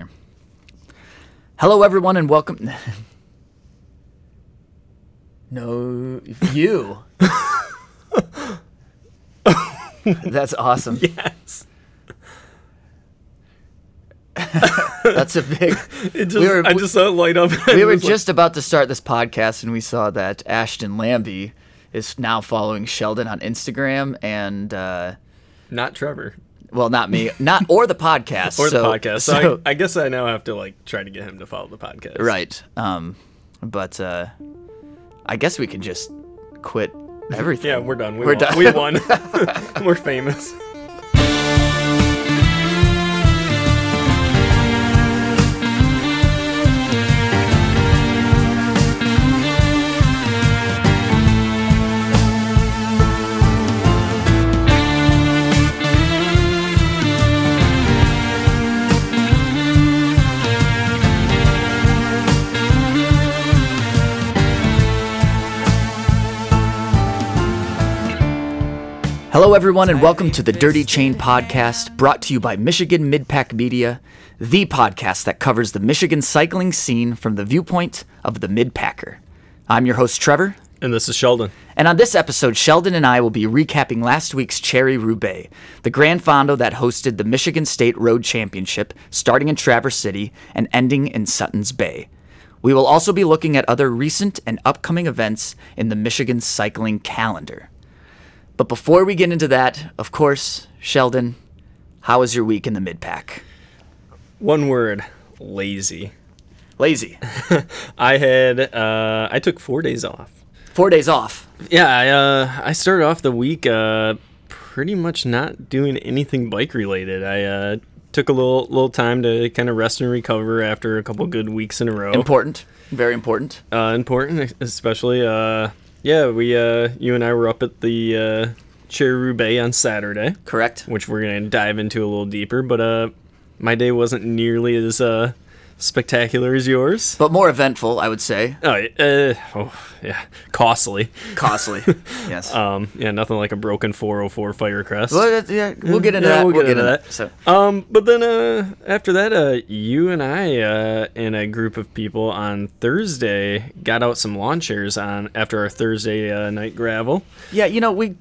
here. Hello, everyone, and welcome. no, you. That's awesome. Yes. That's a big. It just, We were- I just saw it light up. We were just about to start this podcast, and we saw that Ashton Lambie is now following Sheldon on Instagram, and uh, not Trevor well, not me, not or the podcast, or so, the podcast. So, so- I, I guess I now have to like try to get him to follow the podcast. right. Um, but uh, I guess we can just quit everything. Yeah, we're done. We We're won. done. We won. we're famous. Hello, everyone, and welcome to the Dirty Chain Podcast, brought to you by Michigan Midpack Media, the podcast that covers the Michigan cycling scene from the viewpoint of the Midpacker. I'm your host, Trevor, And this is Sheldon. and on this episode, Sheldon and I will be recapping last week's Cherry Roubaix, the Grand Fondo that hosted the Michigan State Road Championship, starting in Traverse City and ending in Sutton's Bay. We will also be looking at other recent and upcoming events in the Michigan cycling calendar. But before we get into that, of course, Sheldon, how was your week in the midpack? One word: lazy. Lazy. I had uh, I took four days off. Four days off. Yeah, I uh, I started off the week uh, pretty much not doing anything bike related. I uh, took a little little time to kind of rest and recover after a couple good weeks in a row. Important. Very important. uh, important, especially. Uh, yeah, we uh, you and I were up at the uh, Cherry Roubaix on Saturday, Correct. which we're gonna dive into a little deeper. But uh, my day wasn't nearly as uh, spectacular as yours. But more eventful, I would say. Oh, uh, oh yeah, costly. Costly. yes. Um, yeah, nothing like a broken 404 Firecrest. Well, yeah, we'll get into Yeah, that. we'll get into that. So, Um, but then uh, after that, uh, you and I uh, and a group of people on Thursday got out some lawn chairs on after our Thursday uh, night gravel. yeah, you know, we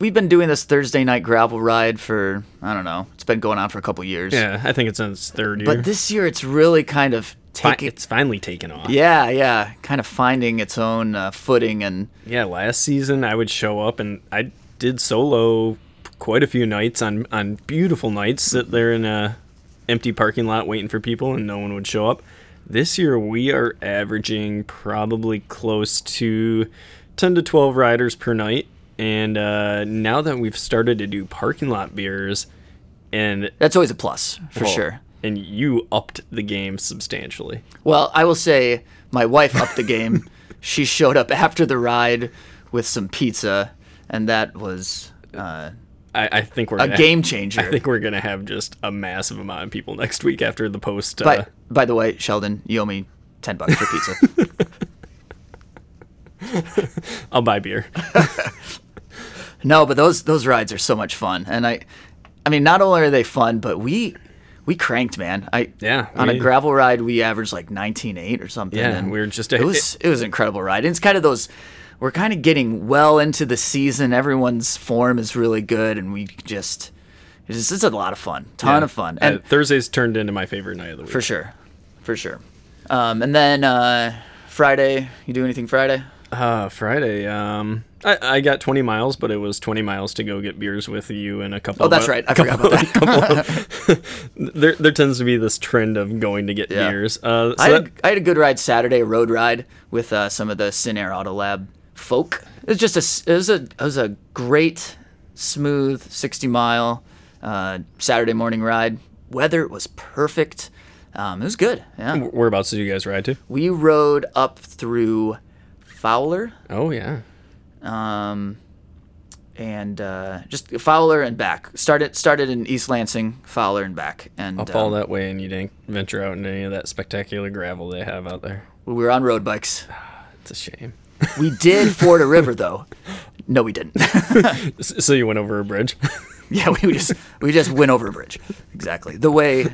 we've been doing this Thursday night gravel ride for I don't know. It's been going on for a couple years. Yeah, I think it's in its third year. But this year, it's really kind of taking. it's finally taken off. Yeah, yeah, kind of finding its own uh, footing and Yeah, last season I would show up and I did solo quite a few nights on on beautiful nights. Sit there in a empty parking lot waiting for people and no one would show up. This year we are averaging probably close to 10 to 12 riders per night. And uh, now that we've started to do parking lot beers, and that's always a plus for well, sure. and you upped the game substantially. Well, I will say my wife upped the game. she showed up after the ride with some pizza, and that was uh, I, I think we're a game changer. I think we're gonna have just a massive amount of people next week after the post. Uh, By, by the way, Sheldon, you owe me 10 bucks for pizza. I'll buy beer. no, but those those rides are so much fun. And I I mean, not only are they fun, but we we cranked, man. I Yeah, On a gravel ride, we averaged like 19.8 or something. Yeah, and we were just a- it was it was an incredible ride. And it's kind of those we're kind of getting well into the season. Everyone's form is really good, and we just it's just it's a lot of fun, ton of fun, and Uh, Thursdays turned into my favorite night of the week. for sure, for sure. Um, and then uh, Friday, you do anything Friday? Uh, Friday. Um, I, I got 20 miles, but it was 20 miles to go get beers with you and a couple. Oh, that's of, right. I forgot about that. there, there tends to be this trend of going to get Yeah. beers. Uh, so I, had that- a, I had a good ride Saturday, a road ride with uh, some of the Sinair Auto Lab folk. It was just a it was a it was a great, smooth sixty mile uh, Saturday morning ride. Weather was perfect. Um, it was good. Yeah, whereabouts did you guys ride to? we rode up through Fowler, Oh yeah. Um, and uh, just Fowler and back. Started started in East Lansing, Fowler and back, and Up all um, that way, and you didn't venture out into any of that spectacular gravel they have out there. we were on road bikes. It's a shame. We did ford a river though. No, we didn't. So you went over a bridge. Yeah, we just we just went over a bridge. Exactly. The way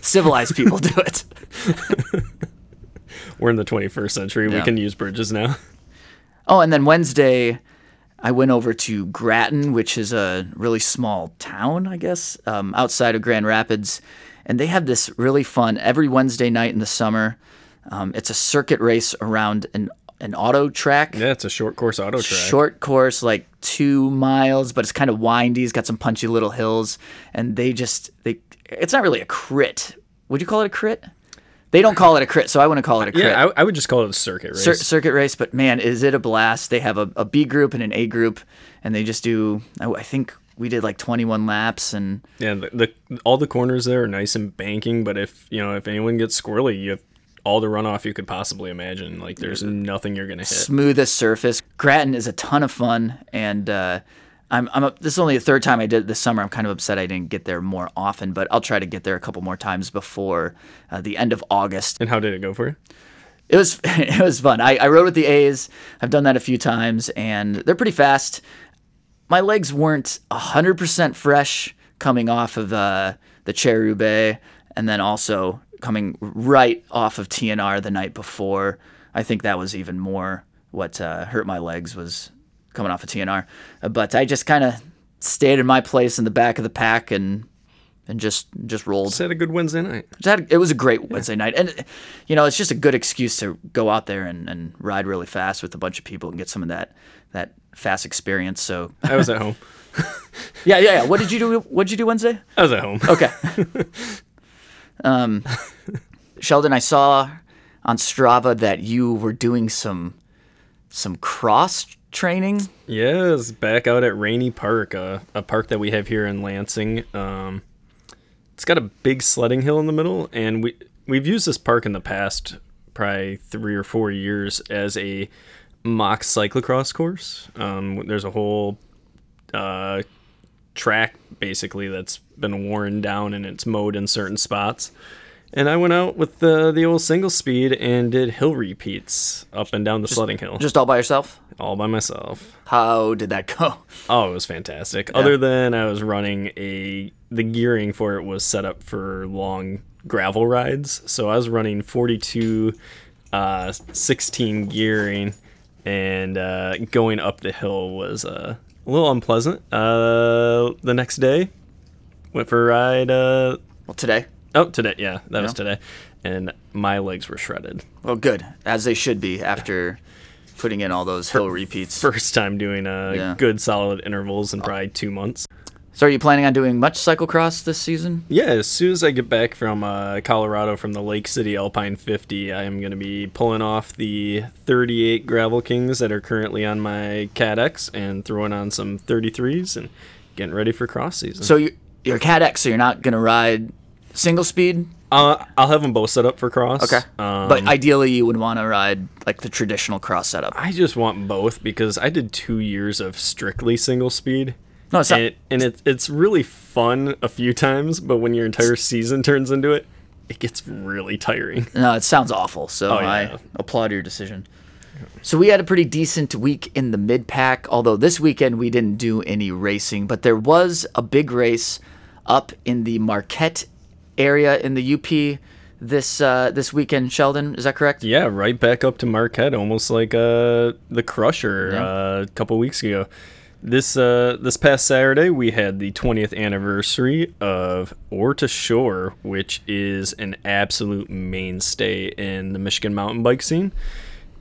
civilized people do it. We're in the 21st century. Yeah. We can use bridges now. Oh, and then Wednesday, I went over to Grattan, which is a really small town, I guess, um, outside of Grand Rapids. And they have this really fun every Wednesday night in the summer. Um, it's a circuit race around an an auto track. Yeah, it's a short course auto track. Short course, like two miles, but it's kind of windy. It's got some punchy little hills, and they just they. It's not really a crit. Would you call it a crit? They don't call it a crit, so I wouldn't call it a crit. Yeah, I, I would just call it a circuit race. Cir- circuit race, but man, is it a blast! They have a, a B group and an A group, and they just do. I, I think we did like 21 laps, and yeah, the, the all the corners there are nice and banking, but if you know if anyone gets squirrely, you have all the runoff you could possibly imagine. Like there's nothing you're gonna hit. smoothest surface. Grattan is a ton of fun, and uh, I'm, I'm this is only the third time I did it this summer. I'm kind of upset I didn't get there more often, but I'll try to get there a couple more times before uh, the end of August. And how did it go for you? It was it was fun. I, I rode with the A's. I've done that a few times, and they're pretty fast. My legs weren't hundred percent fresh coming off of uh, the Roubaix, and then also coming right off of TNR the night before. I think that was even more what uh, hurt my legs was coming off of TNR. Uh, But I just kind of stayed in my place in the back of the pack and and just just rolled. Just had a good Wednesday night. Just had- it was a great Wednesday night, and you know it's just a good excuse to go out there and, and ride really fast with a bunch of people and get some of that that fast experience. So I was at home. yeah, yeah, yeah. What did you do? What did you do Wednesday? I was at home. Okay. um, Sheldon, I saw on Strava that you were doing some some cross training. Yes, back out at Rainy Park, uh, a park that we have here in Lansing. Um, it's got a big sledding hill in the middle, and we we've used this park in the past, probably three or four years, as a mock cyclocross course. Um, there's a whole uh, track basically that's been worn down and it's mowed in certain spots. And I went out with the the old single speed and did hill repeats up and down the sledding hill, Just all by yourself? all by myself. How did that go? Oh, it was fantastic. Other than I was running a the gearing for it was set up for long gravel rides. So I was running 42 uh 16 gearing and uh going up the hill was uh, a little unpleasant. Uh the next day went for a ride uh Well, today. Oh today yeah, that was today. And my legs were shredded. Well, good as they should be after putting in all those hill repeats. First time doing uh Yeah. good solid intervals in probably 2 months. So, are you planning on doing much cyclocross this season? Yeah, as soon as I get back from uh, Colorado from the Lake City Alpine 50, I am going to be pulling off the 38 Gravel Kings that are currently on my CAADX and throwing on some 33s and getting ready for cross season. So, you, you're CAADX, so you're not going to ride single speed? uh, I'll have them both set up for cross. Okay. Um, but ideally, you would want to ride like the traditional cross setup. I just want both because I did two years of strictly single speed. No, it's not. and, it, and it, it's really fun a few times, but when your entire season turns into it, it gets really tiring. No, it sounds awful. So Oh, yeah. I applaud your decision. So we had a pretty decent week in the mid pack, although this weekend we didn't do any racing, but there was a big race up in the Marquette area in the UP this uh, this weekend. Sheldon, is that correct? Yeah, right back up to Marquette, almost like uh, the Crusher Yeah. uh, a couple weeks ago. This uh, this past Saturday, we had the 20th anniversary of Ore to Shore, which is an absolute mainstay in the Michigan mountain bike scene.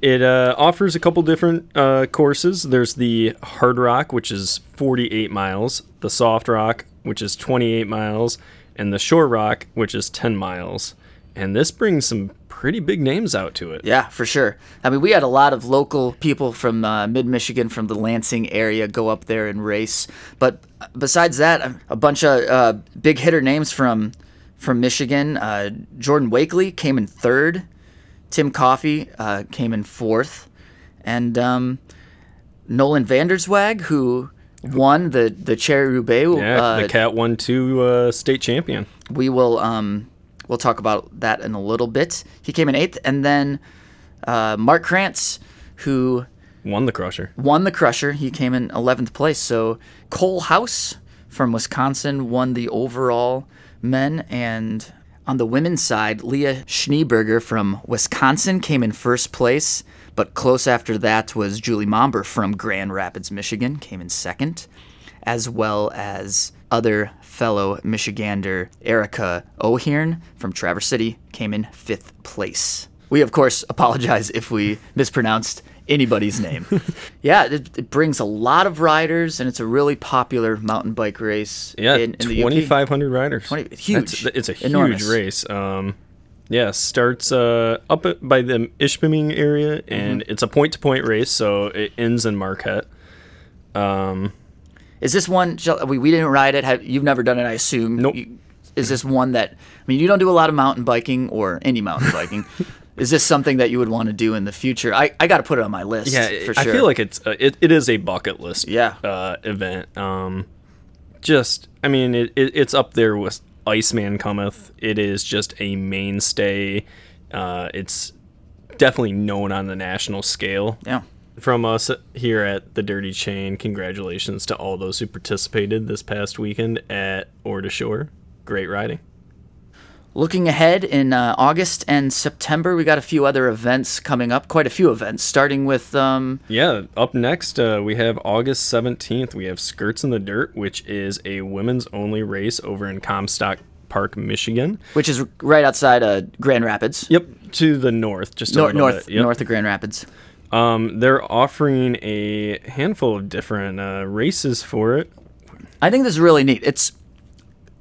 It uh, offers a couple different uh, courses. There's the Hard Rock, which is 48 miles, the Soft Rock, which is 28 miles, and the Shore Rock, which is 10 miles. And this brings some pretty big names out to it. Yeah, for sure. I mean, we had a lot of local people from uh, mid Michigan, from the Lansing area, go up there and race. But besides that, a- a bunch of uh, big hitter names from from Michigan. Uh, Jordan Wakely came in third. Tim Coffey uh, came in fourth, and um, Nolan Vanderswag, who won the the Cherry Roubaix. Yeah, uh, the Cat won two uh, state champion. we will um we'll talk about that in a little bit. He came in eighth, and then uh, Mark Krantz, who Won the Crusher. won the Crusher, he came in eleventh place. So Cole House from Wisconsin won the overall men. And on the women's side, Leah Schneeberger from Wisconsin came in first place. But close after that was Julie Momber from Grand Rapids, Michigan, came in second, as well as other fellow Michigander Erica O'Hearn from Traverse City came in fifth place. We, of course, apologize if we mispronounced anybody's name. yeah, it, it brings a lot of riders, and it's a really popular mountain bike race. Yeah, in, in the UP. 2,500 riders. 20 huge. That's- it's a huge Enormous. race. Um, yeah, starts uh, up by the Ishpeming area, and Mm-hmm. it's a point-to-point race, so it ends in Marquette. Um, Is this one? shall- We, we didn't ride it. Have, you've never done it, I assume. Nope. You- is this one that? I mean, you don't do a lot of mountain biking or any mountain biking. is this something that you would want to do in the future? I, I got to put it on my list. yeah, for sure. I feel like it's uh, it, it is a bucket list. Yeah. uh, event. Um, just I mean it, it, it's up there with Iceman Cometh. It is just a mainstay. Uh, it's definitely known on the national scale. yeah. From us here at the Dirty Chain, congratulations to all those who participated this past weekend at Ore to Shore. Great riding. Looking ahead in uh, August and September, we got a few other events coming up. Quite a few events, starting with um, Yeah, up next uh, we have August 17th. We have Skirts in the Dirt, which is a women's only race over in Comstock Park, Michigan. which is right outside uh, Grand Rapids, Yep, to the north, just a Nor- little north bit. Yep. north of Grand Rapids. Um, they're offering a handful of different uh, races for it. I think this is really neat. It's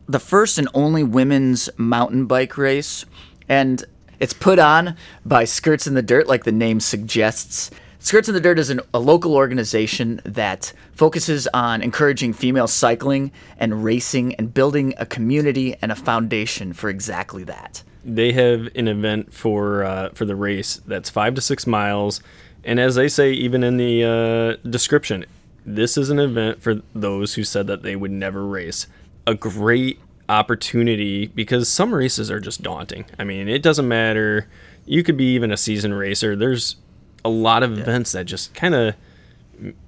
the first and only women's mountain bike race, and it's put on by Skirts in the Dirt, like the name suggests. Skirts in the Dirt is an, a local organization that focuses on encouraging female cycling and racing and building a community and a foundation for exactly that. They have an event for uh, for the race that's five to six miles, and as they say, even in the uh, description, this is an event for those who said that they would never race. A great opportunity because some races are just daunting. I mean, it doesn't matter. You could be even a seasoned racer. There's a lot of events that just kind of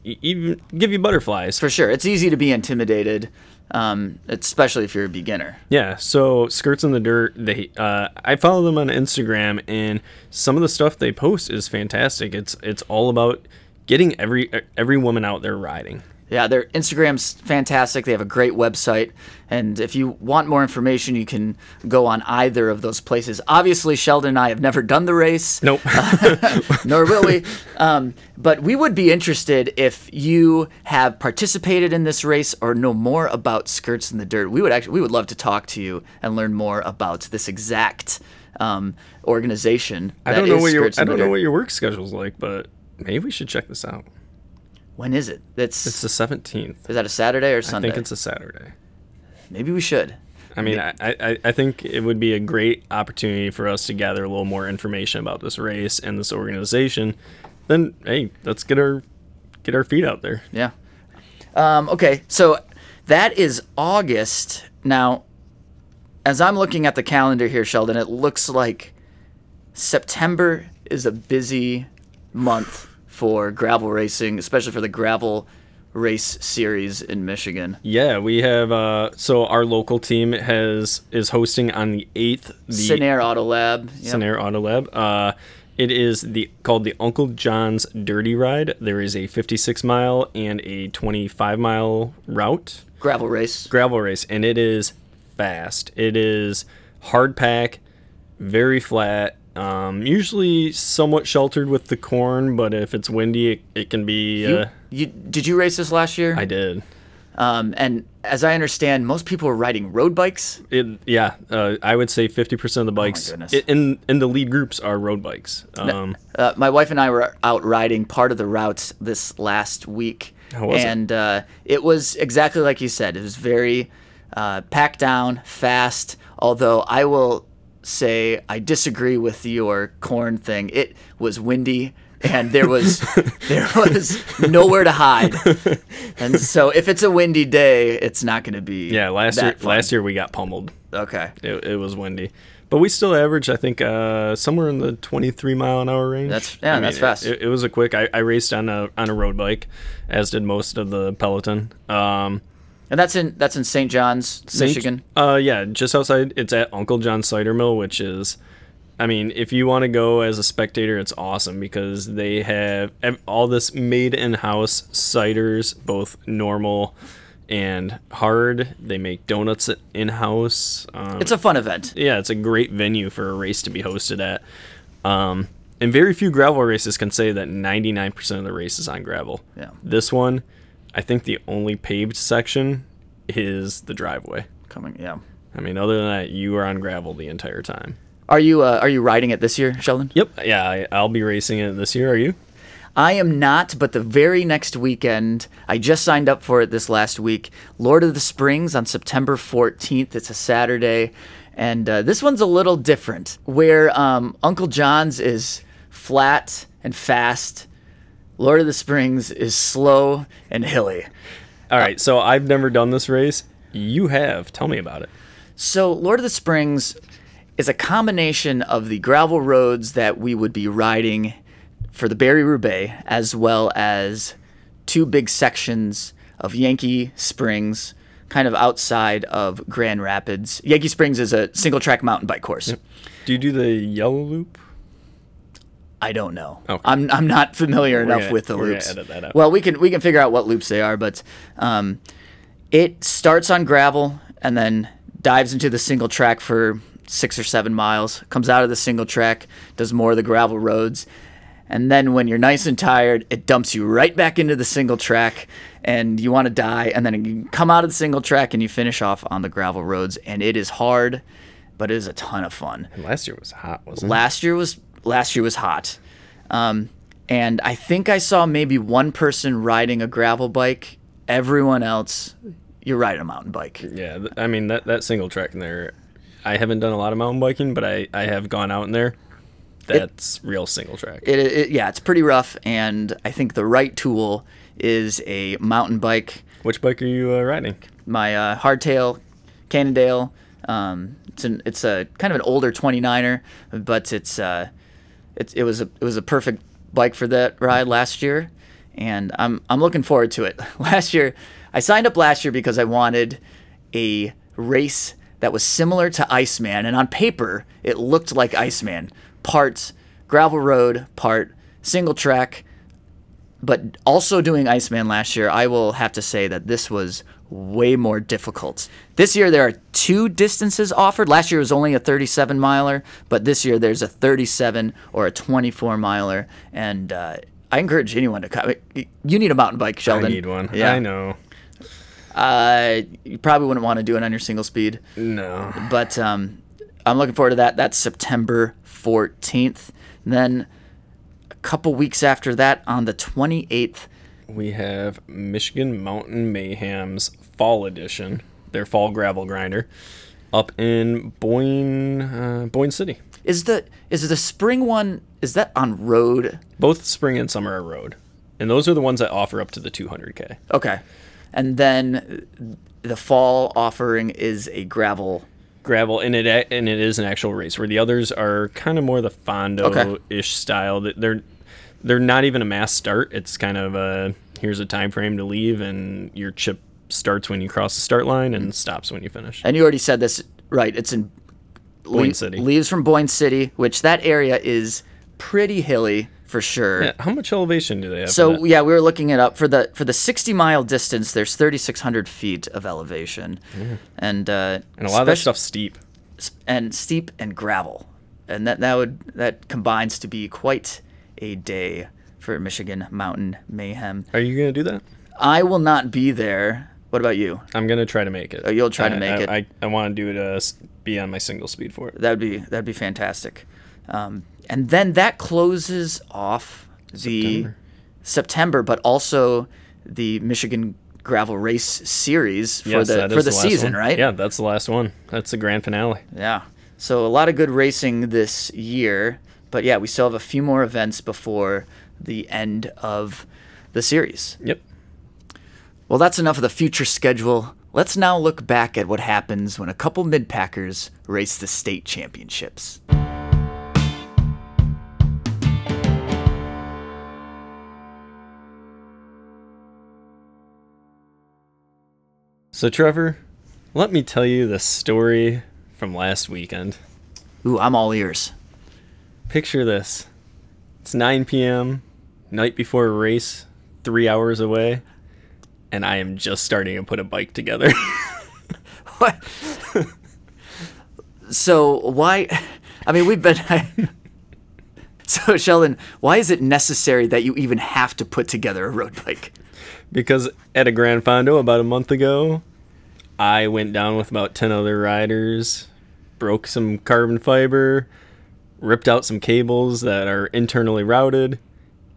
even give you butterflies. For sure. It's easy to be intimidated, um, especially if you're a beginner. Yeah, so skirts in the dirt. They, uh, I follow them on Instagram, and some of the stuff they post is fantastic. It's it's all about getting every every woman out there riding. Yeah, their Instagram's fantastic. They have a great website. And if you want more information, you can go on either of those places. Obviously, Sheldon and I have never done the race, Nope. nor will we. Um, but we would be interested if you have participated in this race or know more about Skirts in the Dirt. We would actually we would love to talk to you and learn more about this exact um, organization. I don't know what your I don't know what your work schedule's like, but maybe we should check this out. When is it? It's, It's the seventeenth. is that a Saturday or Sunday? I think it's a Saturday. Maybe we should. I mean, I, I, I think it would be a great opportunity for us to gather a little more information about this race and this organization. Then, hey, let's get our get our feet out there. Yeah. Um, okay, so that is August. Now, as I'm looking at the calendar here, Sheldon, it looks like September is a busy month for gravel racing, especially for the gravel race series in Michigan. Yeah, we have. Uh, so our local team has is hosting on the eighth. The Sinair Auto Lab. Yep. Scenario Auto Lab. Uh, it is the called the Uncle John's Dirty Ride. There is a 56 mile and a 25 mile route Gravel race. gravel race, and it is fast. It is hard pack, very flat. Um, usually somewhat sheltered with the corn, but if it's windy, it, it can be. You, Uh, you did you race this last year? I did. Um, and as I understand, most people are riding road bikes. It, yeah, uh, I would say 50% of the bikes goodness. i- in in the lead groups are road bikes. Um, Uh, my wife and I were out riding part of the routes this last week, was it? and Uh, it was exactly like you said. It was very uh, packed down, fast. Although I will say I disagree with your corn thing. It was windy. And there was there was nowhere to hide, and so if it's a windy day, it's not going to be yeah, last year fun. last year we got pummeled. Okay, It, it was windy, but we still averaged I think uh, somewhere in the 23 mile an hour range. That's- yeah, I that's fast. It, it was a quick. I, I raced on a on a road bike, as did most of the peloton. Um, And that's in that's in St. John's, Saint- Michigan. Uh, yeah, just outside. It's at Uncle John Cider Mill, which is, I mean, if you want to go as a spectator, it's awesome because they have all this made in house ciders, both normal and hard. They make donuts in house. Um, It's a fun event. yeah, it's a great venue for a race to be hosted at. Um, and very few gravel races can say that 99% of the race is on gravel. Yeah. This one, I think the only paved section is the driveway. Coming, yeah. I mean, other than that, you are on gravel the entire time. Are you uh, are you riding it this year, Sheldon? Yep. Yeah, I, I'll be racing it this year. Are you? I am not, but the very next weekend, I just signed up for it this last week. Lord of the Springs on September 14th. It's a Saturday. And uh, this one's a little different, where um, Uncle John's is flat and fast. Lord of the Springs is slow and hilly. All right. So I've never done this race. You have. Tell me about it. So, Lord of the Springs is a combination of the gravel roads that we would be riding for the Barry Roubaix, as well as two big sections of Yankee Springs, kind of outside of Grand Rapids. Yankee Springs is a single track mountain bike course. Do you do the yellow loop? I don't know. Okay. I'm I'm not familiar enough gonna- with the loops. edit that out. Well, we can we can figure out what loops they are, but um, it starts on gravel and then dives into the single track for six or seven miles. Comes out of the single track, does more of the gravel roads, and then when you're nice and tired, it dumps you right back into the single track, and you want to die. And then you come out of the single track and you finish off on the gravel roads, and it is hard, but it is a ton of fun And last year was hot, wasn't last year was last year was hot um, and i think i saw maybe one person riding a gravel bike everyone else you're riding a mountain bike? Yeah. th- I mean that that single track in there. I haven't done a lot of mountain biking, but I I have gone out in there. That's real single track. it, it, yeah it's pretty rough and i think the right tool is a mountain bike Which bike are you uh, riding? my uh, hardtail cannondale um, it's an it's a kind of an older 29er but it's uh it, it was a it was a perfect bike for that ride last year and I'm I'm looking forward to it. Last year I signed up last year because I wanted a race that was similar to Iceman and on paper it looked like Iceman. Part gravel road part single track but also doing Iceman last year, I will have to say that this was way more difficult. This year there are two distances offered. Last year was only a 37 miler, but this year there's a 37 or a 24 miler, and uh, I encourage anyone to come. You need a mountain bike, Sheldon. I need one. Yeah. I know. Uh, you probably wouldn't want to do it on your single speed, No. but um, I'm looking forward to that. That's September 14th. And then couple weeks after that, on the 28th, We have Michigan Mountain Mayhem's Fall Edition, their fall gravel grinder, up in Boyne, uh, Boyne City. Is the is the spring one is that on road? Both spring and summer are road, and those are the ones that offer up to the 200k. Okay. And then the fall offering is a gravel. Gravel, and it and it is an actual race. Where the others are kind of more the Fondo-ish style. That they're they're not even a mass start. It's kind of a here's a time frame to leave, and your chip starts when you cross the start line and stops when you finish. And you already said this right. It's in Boyne Le- City. Leaves from Boyne City, which that area is pretty hilly for sure. Yeah, how much elevation do they have? So yeah, we were looking it up for the for the 60 mile distance. There's 3,600 feet of elevation, and uh, and a lot of that stuff's steep. and steep and gravel, and that that would that combines to be quite a day for Michigan Mountain Mayhem. Are you gonna do that? I will not be there. What about you? I'm gonna try to make it. Oh, you'll try to make I, it. I, I want to do it. Uh, be on my single speed for it. That'd be that'd be fantastic. Um, and then that closes off the September. September, but also the Michigan Gravel Race Series for Yes, the for is the, season, one. right? Yeah, that's the last one. That's the grand finale. Yeah. So a lot of good racing this year, but yeah, we still have a few more events before the end of the series. Yep. Well, that's enough of the future schedule. Let's now look back at what happens when a couple mid packers race the state championships. So, Trevor, let me tell you the story from last weekend. Ooh, I'm all ears. Picture this it's 9 p.m., night before a race, three hours away, and I am just starting to put a bike together. What? so why? I mean, we've been. so Sheldon, why is it necessary that you even have to put together a road bike? because at a Grand Fondo about a month ago, I went down with about 10 other riders, broke some carbon fiber, ripped out some cables that are internally routed,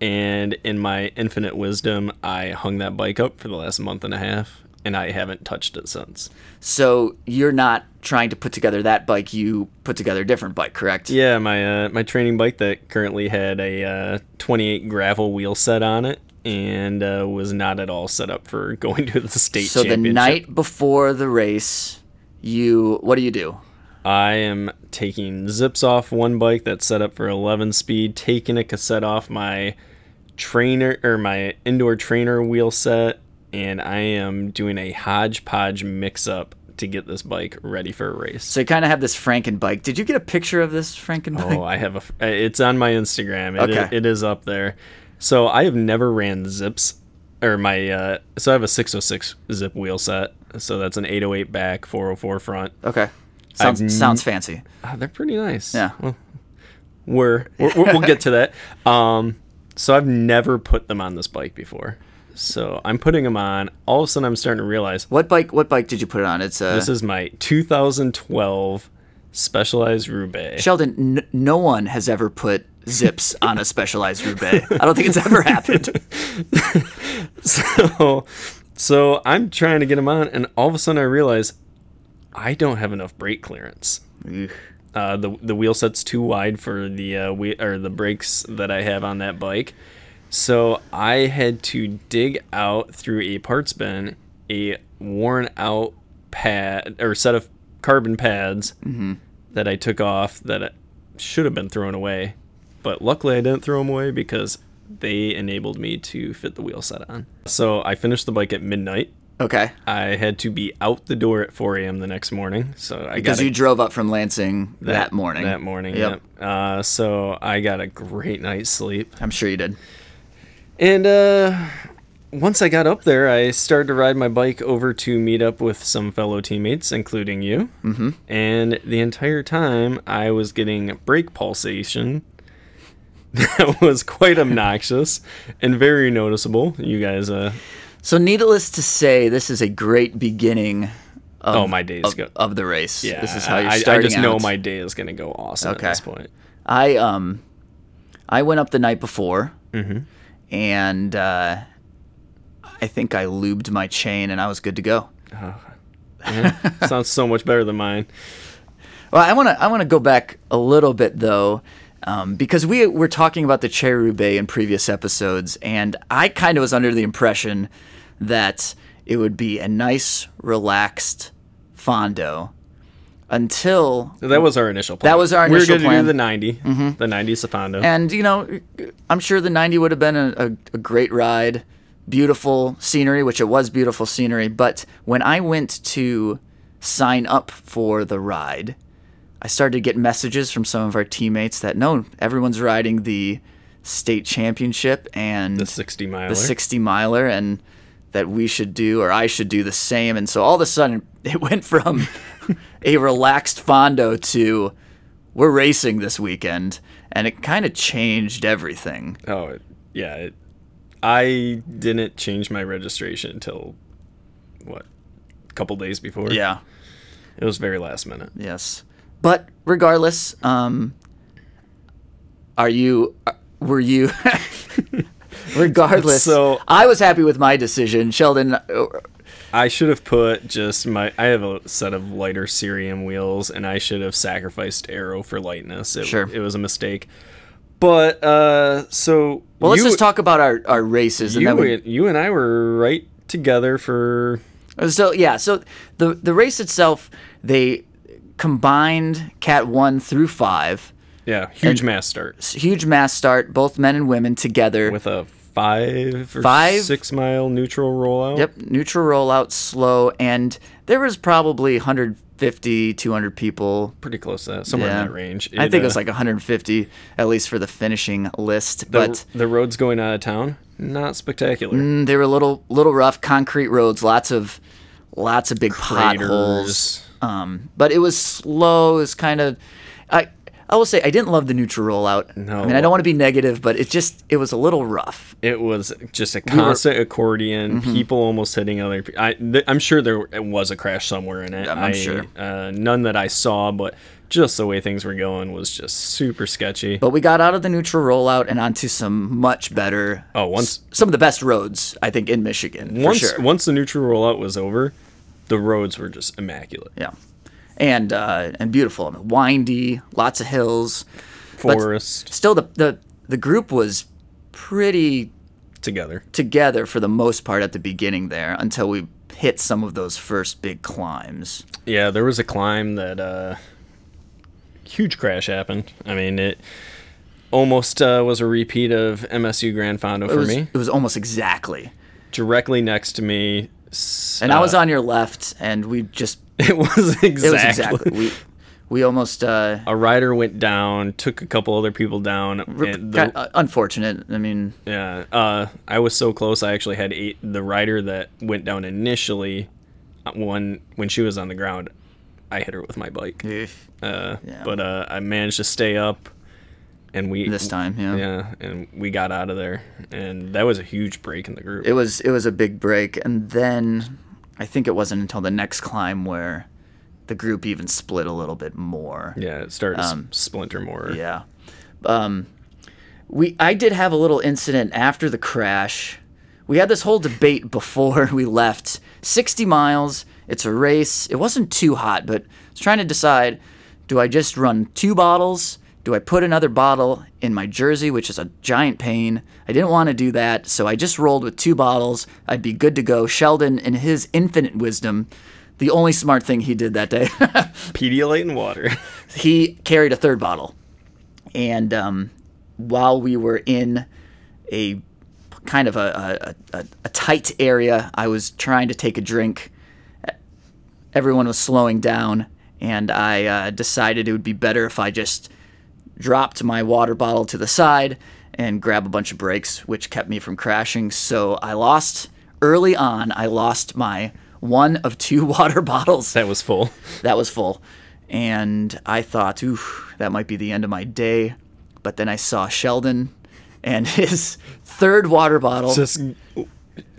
and in my infinite wisdom, I hung that bike up for the last month and a half, and I haven't touched it since. So you're not trying to put together that bike. You put together a different bike, correct? Yeah, my uh, my training bike that currently had a uh, 28 gravel wheel set on it and uh, was not at all set up for going to the state So the night before the race, you what do you do? I am taking Zipps off one bike that's set up for 11 speed, taking a cassette off my trainer or my indoor trainer wheel set, and I am doing a hodgepodge mix up to get this bike ready for a race. So you kind of have this Franken bike. Did you get a picture of this Franken bike? Oh, I have a. uh, It's on my Instagram. It, Okay. it is up there. So I have never ran Zipps, or my. Uh, so I have a 606 Zipp wheel set. So that's an 808 back, 404 front. Okay. Sounds I've sounds fancy. Ah, they're pretty nice. Yeah. Well, we're, we're we'll get to that. Um, so I've never put them on this bike before. So I'm putting them on. All of a sudden, I'm starting to realize What bike? What bike did you put it on? It's a this is my 2012 Specialized Roubaix. Sheldon. N- no one has ever put Zipps on a specialized Roubaix. I don't think it's ever happened. so, so I'm trying to get them on, and all of a sudden I realize I don't have enough brake clearance. Uh, the the wheel set's too wide for the uh, we or the brakes that I have on that bike, so I had to dig out through a parts bin a worn out pad or set of carbon pads that I took off that should have been thrown away, but luckily I didn't throw them away because they enabled me to fit the wheel set on. So I finished the bike at midnight. Okay. I had to be out the door at 4 a.m. the next morning. So I Because got you drove up from Lansing that, morning. That morning, Yep. yep. Uh, so I got a great night's sleep. I'm sure you did. And uh, once I got up there, I started to ride my bike over to meet up with some fellow teammates, including you. Mm-hmm. And the entire time, I was getting brake pulsation. That was quite obnoxious and very noticeable. You guys, uh, So, needless to say, this is a great beginning. Of, Oh, my day's of, go- of the race. yeah, this is how you're I, I starting. just know my day is going to go awesome Okay. at this point. I um, I went up the night before, Mm-hmm. and uh, I think I lubed my chain, and I was good to go. Sounds so much better than mine. Well, I want to I want to go back a little bit though, um, because we were talking about the Roubaix in previous episodes, and I kind of was under the impression that it would be a nice, relaxed fondo until That was our initial plan. That was our we initial were plan. Mm-hmm. gonna do the 90, the 90 Safando. And you know, I'm sure the 90 would have been a, a, a great ride, beautiful scenery, which it was beautiful scenery. But when I went to sign up for the ride, I started to get messages from some of our teammates that no, everyone's riding the state championship and the 60 miler. the 60 miler, and that we should do or I should do the same. And so all of a sudden, it went from a relaxed fondo to we're racing this weekend, and it kind of changed everything. Oh, it- yeah. It, I didn't change my registration until what? A couple days before. Yeah. It was very last minute. Yes. But regardless, um, are you? uh, Were you? regardless, So- I was happy with my decision, Sheldon. I should have put just my. I have a set of lighter Cerium wheels, and I should have sacrificed aero for lightness. It, Sure. It was a mistake. But uh, so Well, let's you, just talk about our, our races, and You, we, and- you and I were right together for So yeah, so the the race itself, they combined Cat one through five, yeah huge mass start huge mass start, both men and women together. with a five or Five? six mile neutral rollout. Yep, neutral rollout, slow, and there was probably 150, 200 people. Pretty close to that, somewhere Yeah. in that range. I think it uh, was like 150 at least for the finishing list, the, but the roads going out of town, not spectacular. mm, they were a little little rough, concrete roads, lots of lots of big potholes. Um, but it was slow. It was kind of I I will say I didn't love the neutral rollout. No. I mean I don't want to be negative, but it just it was a little rough. It was just a were- Mm-hmm. constant accordion, people almost hitting other people. I, th- I'm sure there was a crash somewhere in it. I'm I- sure. Uh, none that I saw, but just the way things were going was just super sketchy. But we got out of the neutral rollout and onto some much better. Oh, once- some of the best roads I think in Michigan once sure. once the neutral rollout was over, the roads were just immaculate. yeah, and uh, and beautiful, and windy, lots of hills. But Forest Still, the the the group was pretty together. together for the most part at the beginning there until we hit some of those first big climbs. Yeah, there was a climb that uh, huge crash happened. I mean, it almost uh, was a repeat of MSU Grand Fondo It for was me. it was almost exactly. Directly next to me, And I was uh, on your left, and we just It was exactly. it was exactly we we almost uh, a rider went down, took a couple other people down. the- uh, unfortunate. I mean, yeah, uh, I was so close. I actually had eight. The rider that went down initially, uh, when when she was on the ground, I hit her with my bike. Uh, Yeah. But uh, I managed to stay up, and we this time, yeah. yeah, and we got out of there, and that was a huge break in the group. It was it was a big break, and then I think it wasn't until the next climb where the group even split a little bit more. yeah, it started to splinter more. Um, Yeah. Um, we I did have a little incident after the crash. We had this whole debate before we left. 60 miles, it's a race. It wasn't too hot, but I was trying to decide do I just run two bottles? Do I put another bottle in my jersey, which is a giant pain? I didn't want to do that, so I just rolled with two bottles. I'd be good to go. Sheldon, in his infinite wisdom, the only smart thing he did that day, Pedialyte and water. he carried a third bottle. And um, while we were in a kind of a, a, a, a tight area, I was trying to take a drink. Everyone was slowing down, and I uh, decided it would be better if I just dropped my water bottle to the side and grab a bunch of brakes, which kept me from crashing. So I lost early on. I lost my one of two water bottles that was full. that was full. And I thought, ooh, that might be the end of my day. But then I saw Sheldon and his third water bottle. Just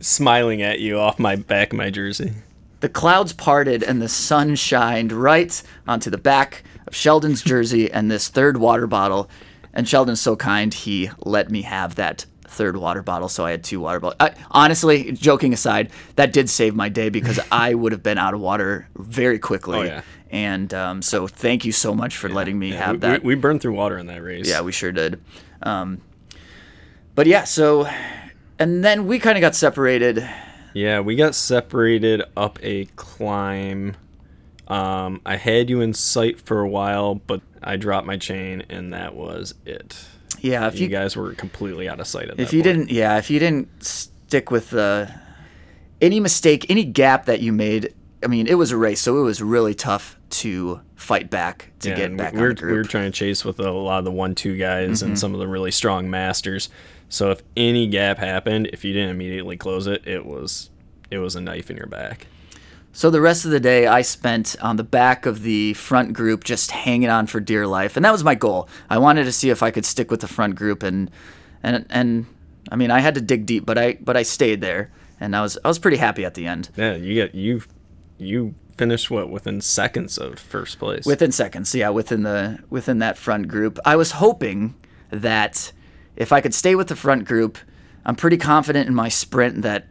smiling at you off my back of my jersey. the clouds parted and the sun shined right onto the back of Sheldon's jersey and this third water bottle. And Sheldon's so kind, he let me have that third water bottle. So I had two water bottles. I, honestly, joking aside, that did save my day because I would have been out of water very quickly. Oh, yeah. And um, so thank you so much for letting me Yeah, have we, that. We, we burned through water in that race. Yeah, we sure did. Um, but yeah, so and then we kind of got separated. Yeah, we got separated up a climb. Um, I had you in sight for a while, but I dropped my chain, and that was it. Yeah, if You, you, guys were completely out of sight at that if you point. didn't, yeah, if you didn't stick with the any mistake, any gap that you made. I mean, it was a race, so it was really tough to fight back to Yeah, get back we're. Mm-hmm. we were trying to chase with a lot of the one-two guys and some of the really strong masters. So if any gap happened, if you didn't immediately close it, it was it was a knife in your back. So the rest of the day I spent on the back of the front group just hanging on for dear life. And that was my goal. I wanted to see if I could stick with the front group and and and I mean, I had to dig deep, but I but I stayed there and I was I was pretty happy at the end. Yeah, you get you you finished what within seconds of first place. Within seconds, yeah, within the within that front group. I was hoping that if I could stay with the front group, I'm pretty confident in my sprint that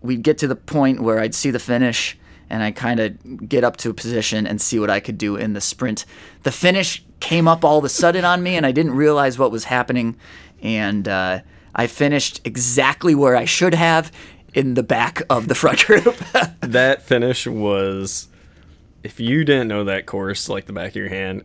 we'd get to the point where I'd see the finish and I kind of get up to a position and see what I could do in the sprint. The finish came up all of a sudden on me and I didn't realize what was happening. And uh, I finished exactly where I should have in the back of the front group. that finish was if you didn't know that course like the back of your hand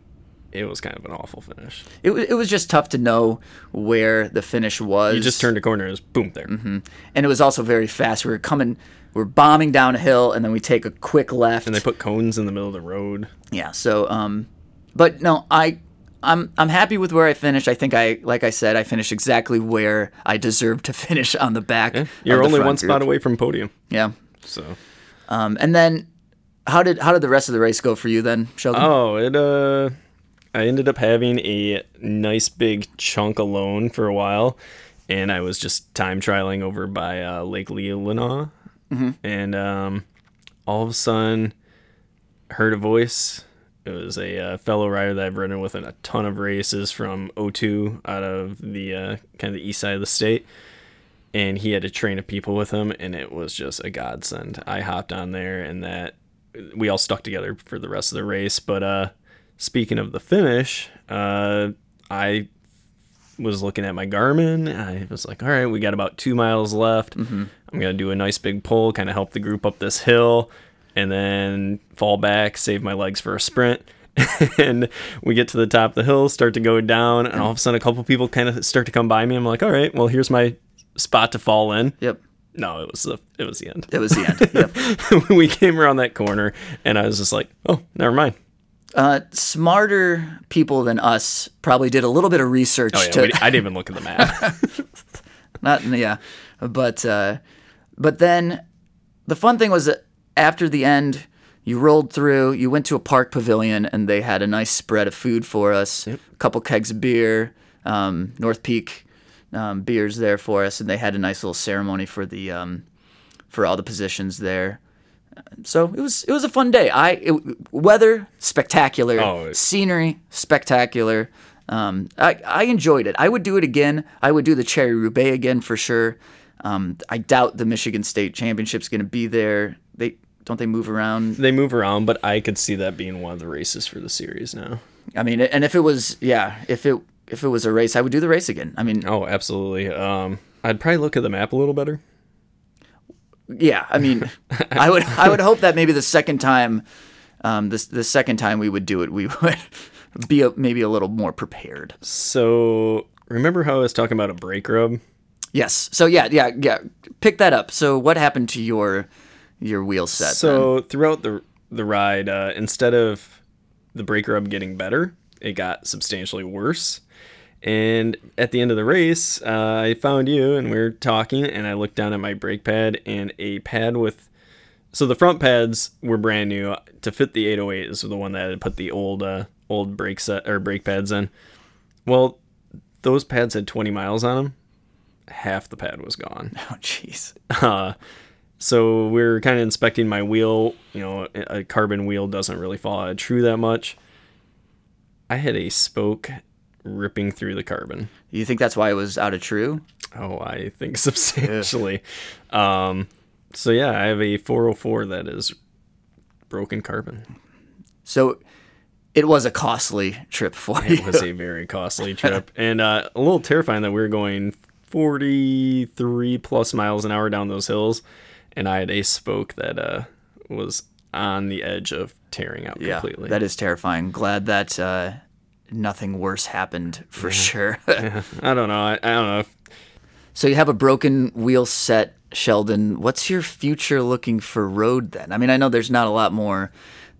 it was kind of an awful finish. It, it was just tough to know where the finish was. You just turned a corner and it was boom there. and it was also very fast. We were coming, were bombing down a hill, and then we take a quick left. And they put cones in the middle of the road. yeah. So, um, but no, I, I'm, I'm happy with where I finished. I think I, like I said, I finished exactly where I deserved to finish on the back. of You're the only one spot away from podium. Yeah. So Um, and then, how did how did the rest of the race go for you then, Sheldon? Oh, it uh I ended up having a nice big chunk alone for a while and I was just time trialing over by uh, Lake Leelanau. And um all of a sudden heard a voice. It was a uh, fellow rider that I've ridden with in a ton of races from O2 out of the uh, kind of the east side of the state. And he had a train of people with him, and it was just a godsend. I hopped on there, and that we all stuck together for the rest of the race. But uh, speaking of the finish, uh, I was looking at my Garmin. I was like, all right, we got about two miles left. Mm-hmm. I'm going to do a nice big pull, kind of help the group up this hill, and then fall back, save my legs for a sprint. and we get to the top of the hill, start to go down, and all of a sudden, a couple people kind of start to come by me. I'm like, all right, well, here's my spot to fall in. Yep. No, it was the it was the end. It was the end. Yep. we came around that corner, and I was just like, oh, never mind. Uh, smarter people than us probably did a little bit of research Oh yeah, to I didn't even look at the map. not yeah, but uh, but then the fun thing was that after the end, you rolled through. You went to a park pavilion, and they had a nice spread of food for us. A couple kegs of beer, um, North Peak um, beers there for us, and they had a nice little ceremony for the um, for all the positions there. So it was it was a fun day. I it, weather spectacular, Oh, scenery spectacular. Um, I I enjoyed it. I would do it again. I would do the Cherry Roubaix again for sure. Um, I doubt the Michigan State Championship's going to be there. They don't they move around. they move around, but I could see that being one of the races for the series now. I mean, and if it was yeah, if it if it was a race, I would do the race again. I mean, Oh, absolutely. Um, I'd probably look at the map a little better. Yeah, I mean, I would I would hope that maybe the second time, um, this the second time we would do it, we would be a, maybe a little more prepared. So remember how I was talking about a brake rub? Yes. So yeah, yeah, yeah. Pick that up. So what happened to your your wheel set? then? So throughout the the ride, uh, instead of the brake rub getting better, it got substantially worse. And at the end of the race, uh, I found you and we were talking, and I looked down at my brake pad and a pad with. So the front pads were brand new to fit the 808 is the one that had put the old uh, old brake set or brake pads in. Well, those pads had 20 miles on them. Half the pad was gone. oh jeez. Uh, so we're kind of inspecting my wheel. You know, a a carbon wheel doesn't really fall out of true that much. I had a spoke ripping through the carbon. You think that's why it was out of true? Oh, I think substantially. um, so yeah, I have a 404 that is broken carbon. So it was a costly trip for you. It was a very costly trip and uh, a little terrifying that we were going 43 plus miles an hour down those hills, and I had a spoke that uh, was on the edge of tearing out yeah, completely. that is terrifying. Glad that uh, nothing worse happened for sure. I don't know. I, I don't know. If, so you have a broken wheel set, Sheldon. What's your future looking for road then? I mean, I know there's not a lot more.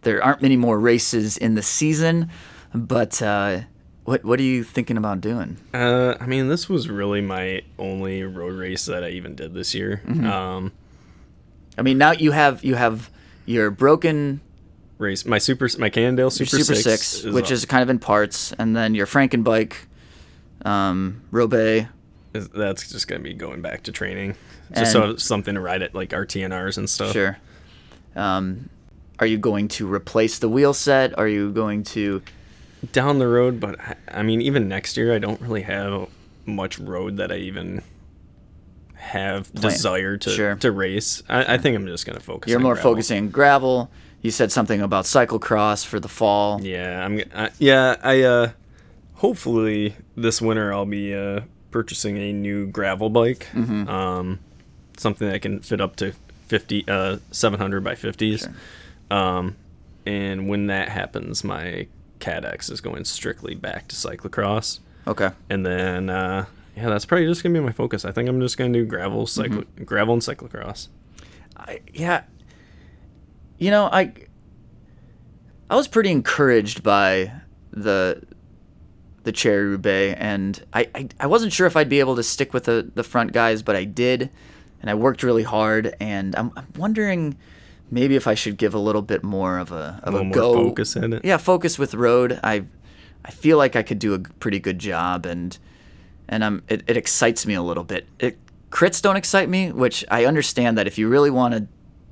There aren't many more races in the season, but uh, what what are you thinking about doing? uh, I mean, this was really my only road race that I even did this year. Mm-hmm. Um, I mean, now you have you have your broken race my super my Cannondale Super, Super Six, Six, which up. is kind of in parts, and then your Frankenbike, um, Roubaix. that's just gonna be going back to training, just so something to ride at like RTNRs and stuff. Sure. Um, are you going to replace the wheel set? Are you going to? down the road, but I- I mean, even next year, I don't really have much road that I even have Plan- desire to Sure. to race. I, I think I'm just gonna focus. You're on more gravel. focusing gravel. You said something about cyclocross for the fall. Yeah, I'm. I, yeah, I. uh Hopefully, this winter I'll be uh purchasing a new gravel bike. Mm-hmm. Um, something that can fit up to 50, uh, 700 by 50s. Um, and when that happens, my CAADX is going strictly back to cyclocross. Okay. And then, uh, yeah, that's probably just gonna be my focus. I think I'm just gonna do gravel, cyclo- gravel, and cyclocross. I, yeah. You know, I I was pretty encouraged by the the Cherry Roubaix, and I, I, I wasn't sure if I'd be able to stick with the, the front guys, but I did, and I worked really hard, and I'm, I'm wondering maybe if I should give a little bit more of a of A a, go focus in it. Yeah, focus with road. I I feel like I could do a pretty good job, and and I'm it, it excites me a little bit. It crits don't excite me, which I understand that if you really want to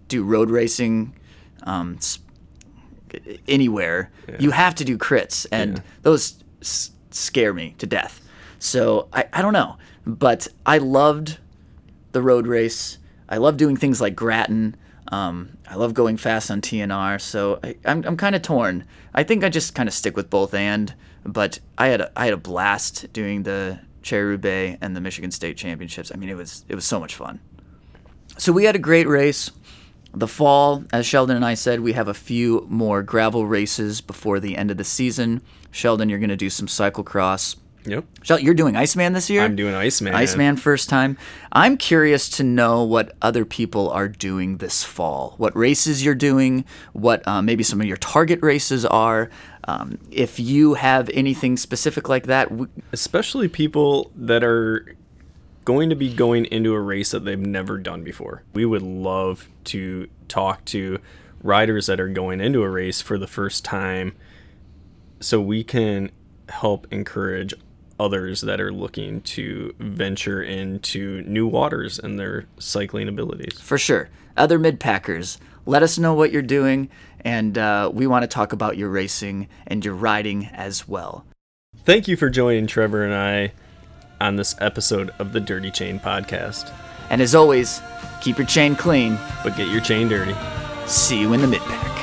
do road racing, um, anywhere, you have to do crits, and Yeah. those s- scare me to death. So I, I don't know, but I loved the road race. I love doing things like Grattan. Um, I love going fast on TNR. So I, I'm, I'm kind of torn. I think I just kind of stick with both and. But I had a, I had a blast doing the Cherry Roubaix and the Michigan State Championships. I mean, it was it was so much fun. So we had a great race. The fall, as Sheldon and I said, we have a few more gravel races before the end of the season. Sheldon, you're going to do some cyclocross. Yep. Sheldon, you're doing Iceman this year? I'm doing Iceman. Iceman first time. I'm curious to know what other people are doing this fall. What races you're doing, what uh, maybe some of your target races are. Um, if you have anything specific like that, especially people that are going to be going into a race that they've never done before. We would love to talk to riders that are going into a race for the first time so we can help encourage others that are looking to venture into new waters in their cycling abilities. for sure. Other mid packers, let us know what you're doing, and uh, we want to talk about your racing and your riding as well. Thank you for joining Trevor and I on this episode of the Dirty Chain podcast. And as always, keep your chain clean. But get your chain dirty. See you in the mid pack.